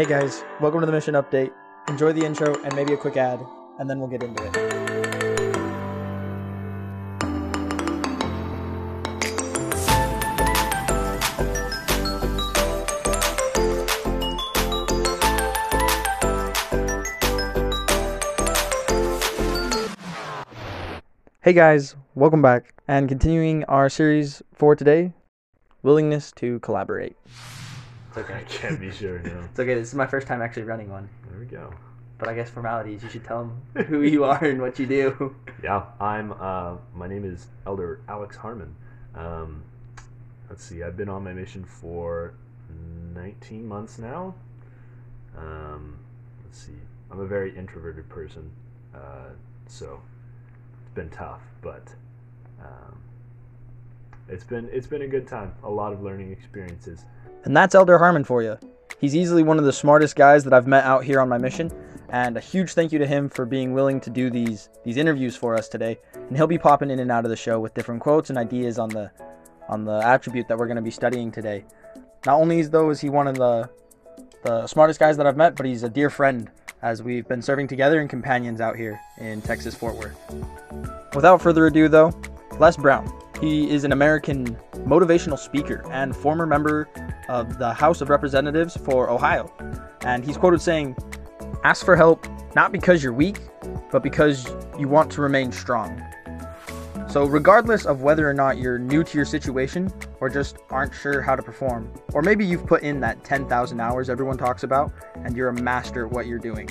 Hey guys, welcome to the mission update. Enjoy the intro and maybe a quick ad, and then we'll get into it. Hey guys, welcome back, and continuing our series for today willingness to collaborate. It's okay. I can't be sure now. It's okay. This is my first time actually running one. There we go. But I guess formalities. You should tell them who you are and what you do. Yeah, I'm. Uh, my name is Elder Alex Harmon. Um, let's see. I've been on my mission for 19 months now. Um, let's see. I'm a very introverted person, uh, so it's been tough, but um, it's been it's been a good time. A lot of learning experiences. And that's Elder Harmon for you. He's easily one of the smartest guys that I've met out here on my mission, and a huge thank you to him for being willing to do these these interviews for us today. And he'll be popping in and out of the show with different quotes and ideas on the on the attribute that we're going to be studying today. Not only is though is he one of the the smartest guys that I've met, but he's a dear friend as we've been serving together and companions out here in Texas Fort Worth. Without further ado though, Les Brown. He is an American motivational speaker and former member of the House of Representatives for Ohio. And he's quoted saying, Ask for help not because you're weak, but because you want to remain strong. So, regardless of whether or not you're new to your situation or just aren't sure how to perform, or maybe you've put in that 10,000 hours everyone talks about and you're a master at what you're doing,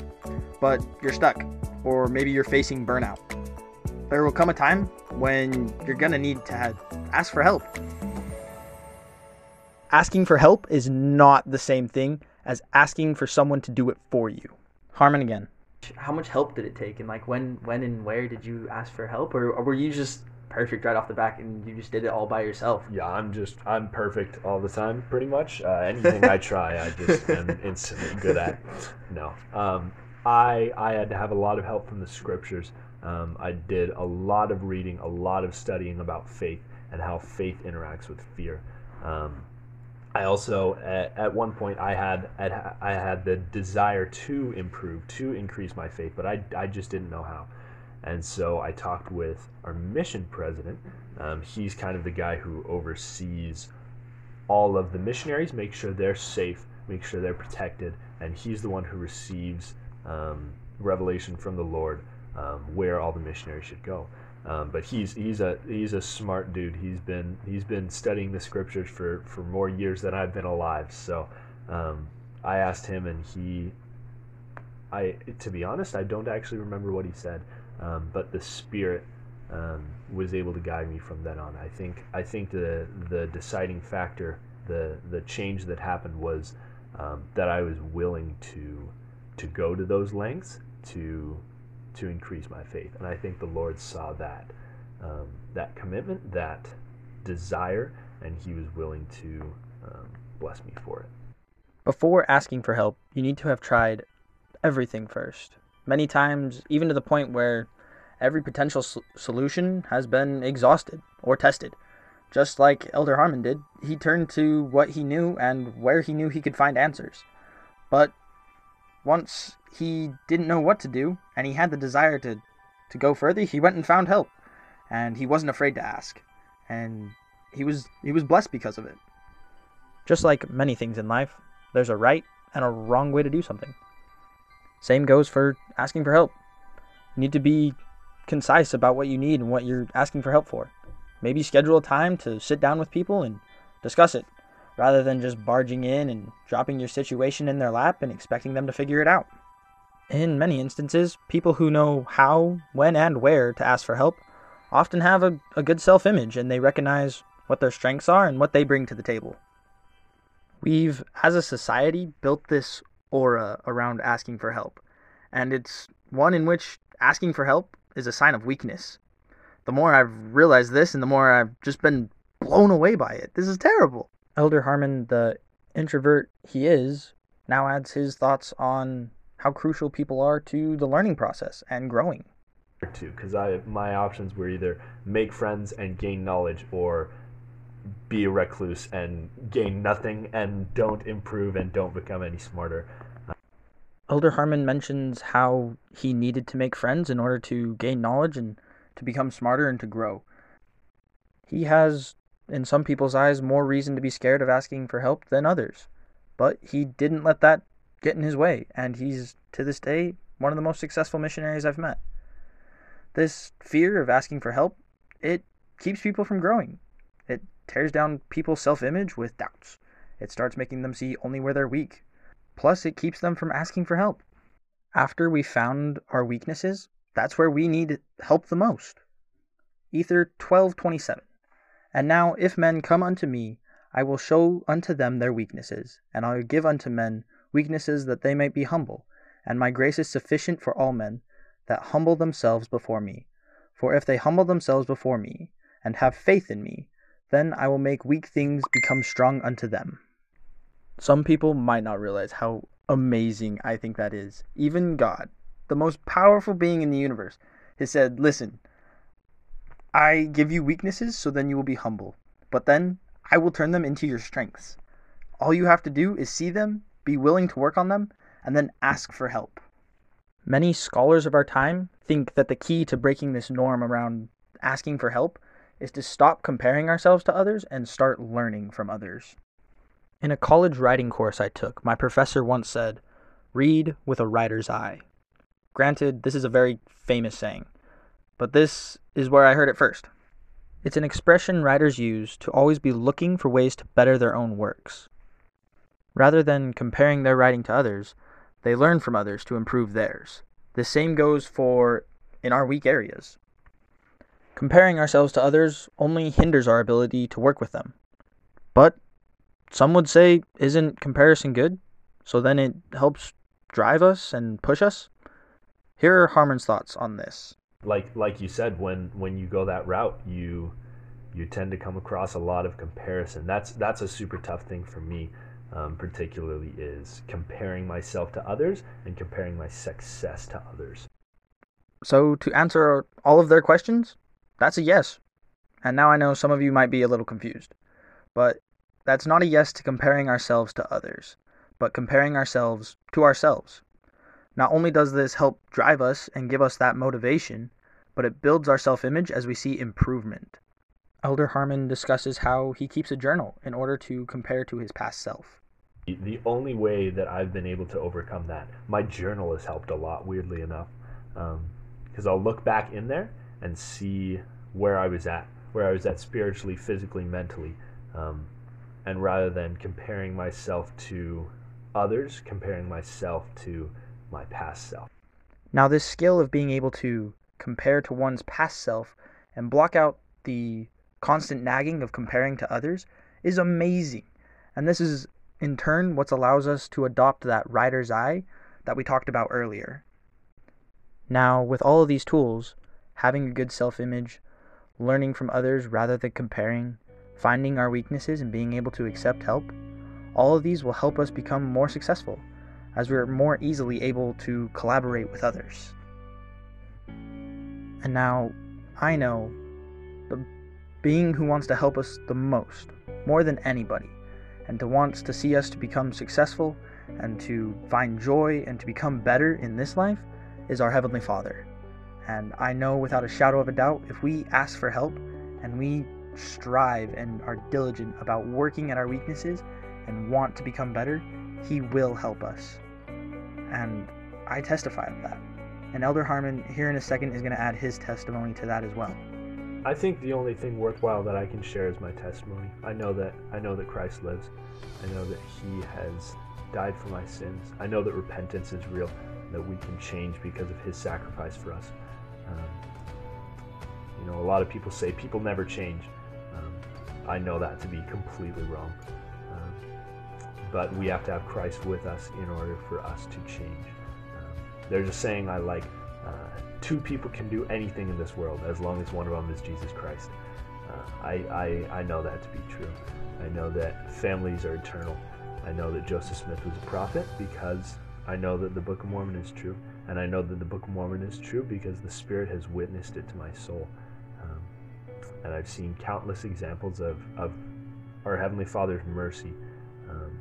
but you're stuck, or maybe you're facing burnout, there will come a time when you're gonna need to ask for help. Asking for help is not the same thing as asking for someone to do it for you. Harmon again. How much help did it take, and like when, when, and where did you ask for help, or, or were you just perfect right off the back and you just did it all by yourself? Yeah, I'm just I'm perfect all the time, pretty much. Uh, anything I try, I just am instantly good at. No, um, I I had to have a lot of help from the scriptures. Um, I did a lot of reading, a lot of studying about faith and how faith interacts with fear. Um, I also at, at one point I had at, I had the desire to improve, to increase my faith, but I I just didn't know how. And so I talked with our mission president. Um, he's kind of the guy who oversees all of the missionaries, make sure they're safe, make sure they're protected, and he's the one who receives um, revelation from the Lord um, where all the missionaries should go. Um, but he's he's a he's a smart dude. He's been he's been studying the scriptures for for more years than I've been alive. So um, I asked him, and he I to be honest, I don't actually remember what he said. Um, but the spirit um, was able to guide me from then on. I think I think the the deciding factor, the the change that happened was um, that I was willing to to go to those lengths to to increase my faith, and I think the Lord saw that um, that commitment, that desire, and He was willing to um, bless me for it. Before asking for help, you need to have tried everything first. Many times, even to the point where every potential s- solution has been exhausted or tested. Just like Elder Harmon did, he turned to what he knew and where he knew he could find answers. But once he didn't know what to do and he had the desire to, to go further, he went and found help. And he wasn't afraid to ask. And he was he was blessed because of it. Just like many things in life, there's a right and a wrong way to do something. Same goes for asking for help. You need to be concise about what you need and what you're asking for help for. Maybe schedule a time to sit down with people and discuss it, rather than just barging in and dropping your situation in their lap and expecting them to figure it out. In many instances, people who know how, when, and where to ask for help often have a, a good self image and they recognize what their strengths are and what they bring to the table. We've, as a society, built this aura around asking for help, and it's one in which asking for help is a sign of weakness. The more I've realized this, and the more I've just been blown away by it. This is terrible. Elder Harmon, the introvert he is, now adds his thoughts on how crucial people are to the learning process and growing. Too, because I my options were either make friends and gain knowledge, or be a recluse and gain nothing and don't improve and don't become any smarter. Elder Harmon mentions how he needed to make friends in order to gain knowledge and to become smarter and to grow. He has, in some people's eyes, more reason to be scared of asking for help than others. But he didn't let that get in his way, and he's, to this day, one of the most successful missionaries I've met. This fear of asking for help, it keeps people from growing. It tears down people's self image with doubts. It starts making them see only where they're weak. Plus, it keeps them from asking for help. After we found our weaknesses, that's where we need help the most. Ether 12:27. And now if men come unto me, I will show unto them their weaknesses, and I will give unto men weaknesses that they might be humble, and my grace is sufficient for all men that humble themselves before me. For if they humble themselves before me, and have faith in me, then I will make weak things become strong unto them. Some people might not realize how amazing I think that is. Even God, the most powerful being in the universe, has said, Listen, I give you weaknesses so then you will be humble, but then I will turn them into your strengths. All you have to do is see them, be willing to work on them, and then ask for help. Many scholars of our time think that the key to breaking this norm around asking for help is to stop comparing ourselves to others and start learning from others. In a college writing course I took, my professor once said, Read with a writer's eye. Granted, this is a very famous saying, but this is where I heard it first. It's an expression writers use to always be looking for ways to better their own works. Rather than comparing their writing to others, they learn from others to improve theirs. The same goes for in our weak areas. Comparing ourselves to others only hinders our ability to work with them. But some would say, isn't comparison good? So then it helps drive us and push us? Here are Harmon's thoughts on this. Like like you said, when when you go that route, you you tend to come across a lot of comparison. That's that's a super tough thing for me, um, particularly is comparing myself to others and comparing my success to others. So to answer all of their questions, that's a yes. And now I know some of you might be a little confused. But that's not a yes to comparing ourselves to others, but comparing ourselves to ourselves. Not only does this help drive us and give us that motivation, but it builds our self image as we see improvement. Elder Harmon discusses how he keeps a journal in order to compare to his past self. The only way that I've been able to overcome that, my journal has helped a lot, weirdly enough. Because um, I'll look back in there and see where I was at, where I was at spiritually, physically, mentally. Um, and rather than comparing myself to others, comparing myself to my past self. Now, this skill of being able to compare to one's past self and block out the constant nagging of comparing to others is amazing. And this is, in turn, what allows us to adopt that writer's eye that we talked about earlier. Now, with all of these tools, having a good self image, learning from others rather than comparing, finding our weaknesses and being able to accept help, all of these will help us become more successful as we are more easily able to collaborate with others. And now, I know the being who wants to help us the most, more than anybody, and to wants to see us to become successful and to find joy and to become better in this life is our Heavenly Father. And I know without a shadow of a doubt, if we ask for help and we strive and are diligent about working at our weaknesses and want to become better, He will help us. And I testify of that. And Elder Harmon, here in a second, is going to add his testimony to that as well. I think the only thing worthwhile that I can share is my testimony. I know that I know that Christ lives. I know that He has died for my sins. I know that repentance is real, that we can change because of His sacrifice for us. Um, you know, a lot of people say people never change. Um, I know that to be completely wrong. But we have to have Christ with us in order for us to change. Um, there's a saying I like uh, two people can do anything in this world as long as one of them is Jesus Christ. Uh, I, I, I know that to be true. I know that families are eternal. I know that Joseph Smith was a prophet because I know that the Book of Mormon is true. And I know that the Book of Mormon is true because the Spirit has witnessed it to my soul. Um, and I've seen countless examples of, of our Heavenly Father's mercy um,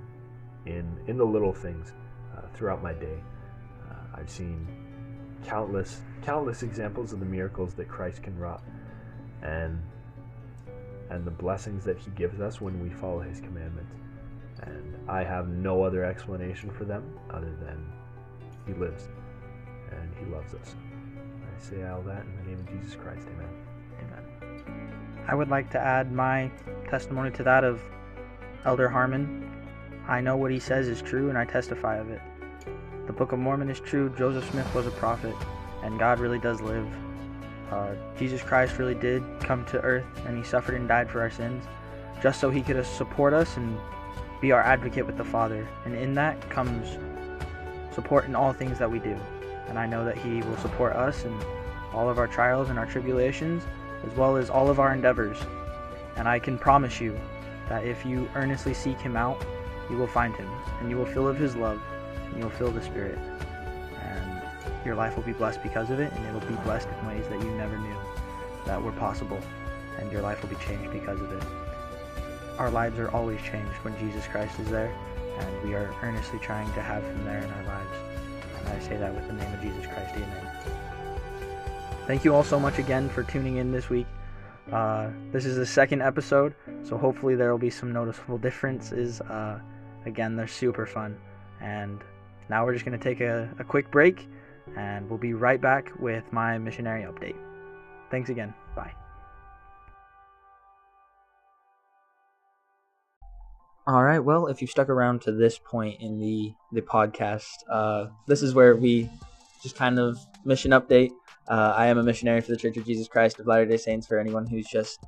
in in the little things uh, throughout my day. Uh, I've seen countless countless examples of the miracles that Christ can wrought, and and the blessings that He gives us when we follow His commandments. And I have no other explanation for them other than He lives and He loves us. I say all that in the name of Jesus Christ. Amen. Amen. I would like to add my testimony to that of Elder Harmon. I know what he says is true, and I testify of it. The Book of Mormon is true. Joseph Smith was a prophet, and God really does live. Uh, Jesus Christ really did come to earth, and he suffered and died for our sins, just so he could support us and be our advocate with the Father. And in that comes support in all things that we do. And I know that he will support us in all of our trials and our tribulations, as well as all of our endeavors. And I can promise you that if you earnestly seek him out, you will find him, and you will feel of his love, and you will feel the Spirit. And your life will be blessed because of it, and it'll be blessed in ways that you never knew that were possible, and your life will be changed because of it. Our lives are always changed when Jesus Christ is there, and we are earnestly trying to have him there in our lives. And I say that with the name of Jesus Christ, amen. Thank you all so much again for tuning in this week. Uh, this is the second episode, so hopefully there will be some noticeable differences. Uh, again, they're super fun. And now we're just going to take a, a quick break, and we'll be right back with my missionary update. Thanks again. Bye. All right. Well, if you've stuck around to this point in the the podcast, uh, this is where we just kind of mission update. Uh, I am a missionary for the Church of Jesus Christ of Latter Day Saints. For anyone who's just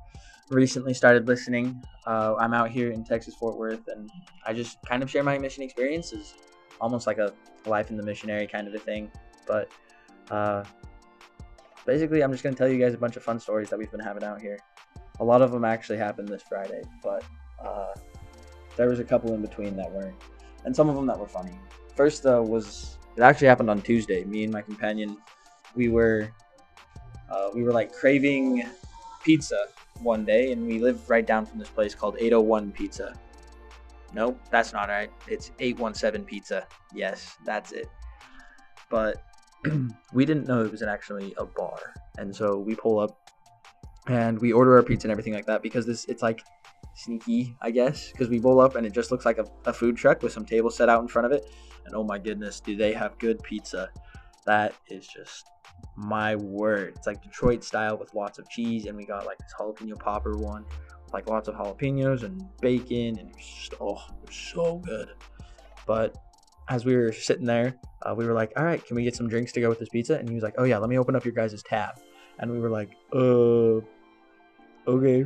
recently started listening, uh, I'm out here in Texas Fort Worth, and I just kind of share my mission experiences, almost like a life in the missionary kind of a thing. But uh, basically, I'm just going to tell you guys a bunch of fun stories that we've been having out here. A lot of them actually happened this Friday, but uh, there was a couple in between that weren't, and some of them that were funny. First uh, was it actually happened on Tuesday. Me and my companion, we were uh, we were like craving pizza one day, and we live right down from this place called 801 Pizza. Nope, that's not right. It's 817 Pizza. Yes, that's it. But we didn't know it was actually a bar, and so we pull up and we order our pizza and everything like that because this it's like sneaky, I guess, because we roll up and it just looks like a, a, food truck with some tables set out in front of it. And oh my goodness, do they have good pizza? That is just my word. It's like Detroit style with lots of cheese, and we got like this jalapeno popper one, like lots of jalapenos and bacon, and just oh, so good. But as we were sitting there, uh, we were like, all right, can we get some drinks to go with this pizza? And he was like, oh yeah, let me open up your guys' tab. And we were like, uh, okay,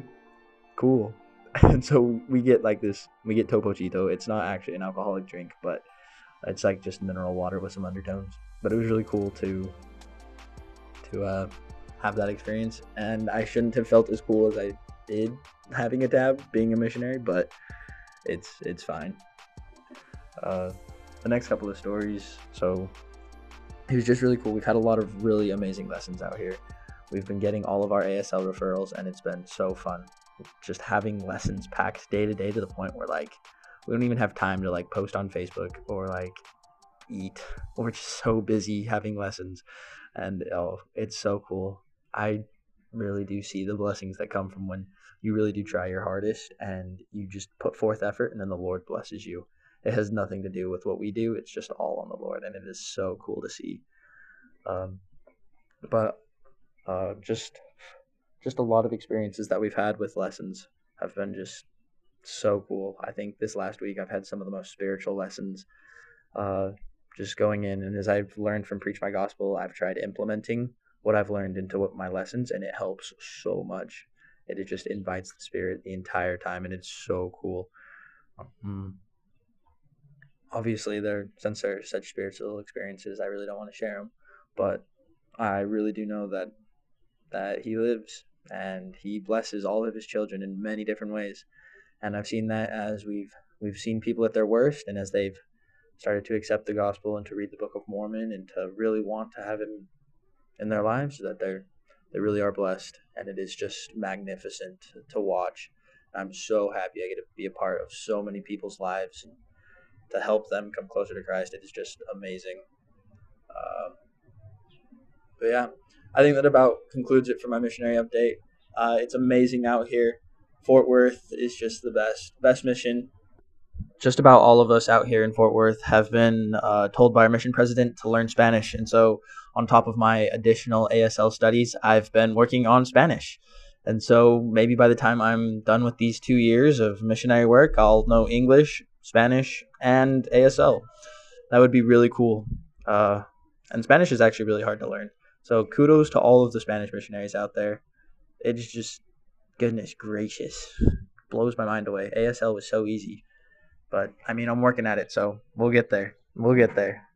cool. and so we get like this we get topo chico it's not actually an alcoholic drink but it's like just mineral water with some undertones but it was really cool to to uh, have that experience. And i shouldn't have felt as cool as i did having a tab being a missionary but it's it's fine. Uh, the next couple of stories so it was just really cool. We've had a lot of really amazing lessons out here. We've been getting all of our asl referrals and it's been so fun just having lessons packed day to day to the point where like we don't even have time to like post on Facebook or like eat. We're just so busy having lessons, and oh, it's so cool. I really do see the blessings that come from when you really do try your hardest and you just put forth effort, and then the Lord blesses you. It has nothing to do with what we do. It's just all on the Lord, and it is so cool to see. Um, but uh, just just a lot of experiences that we've had with lessons have been just so cool. I think this last week I've had some of the most spiritual lessons. Uh, just going in and as I've learned from Preach My Gospel, I've tried implementing what I've learned into what my lessons, and it helps so much. It, it just invites the spirit the entire time, and it's so cool. Um, obviously, they're since they're such spiritual experiences, I really don't want to share them, but I really do know that that He lives and he blesses all of his children in many different ways. And I've seen that as we've we've seen people at their worst and as they've started to accept the gospel and to read the Book of Mormon and to really want to have him in their lives that they're they really are blessed and it is just magnificent to watch I'm so happy I get to be a part of so many people's lives and to help them come closer to Christ. It is just amazing. Um, but yeah, I think that about concludes it for my missionary update. Uh, it's amazing out here. Fort Worth is just the best, best mission. Just about all of us out here in Fort Worth have been uh, told by our mission president to learn Spanish, and so on top of my additional ASL studies, I've been working on Spanish. And so maybe by the time I'm done with these two years of missionary work, I'll know English, Spanish, and ASL. That would be really cool. Uh, and Spanish is actually really hard to learn. So kudos to all of the Spanish missionaries out there. It's just goodness gracious, blows my mind away. ASL was so easy, but I mean I'm working at it, so we'll get there. We'll get there.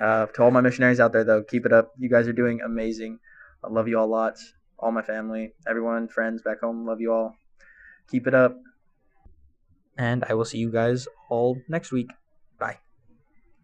Uh, to all my missionaries out there, though, keep it up. You guys are doing amazing. I love you all lots. All my family, everyone, friends back home, love you all. Keep it up. And I will see you guys all next week.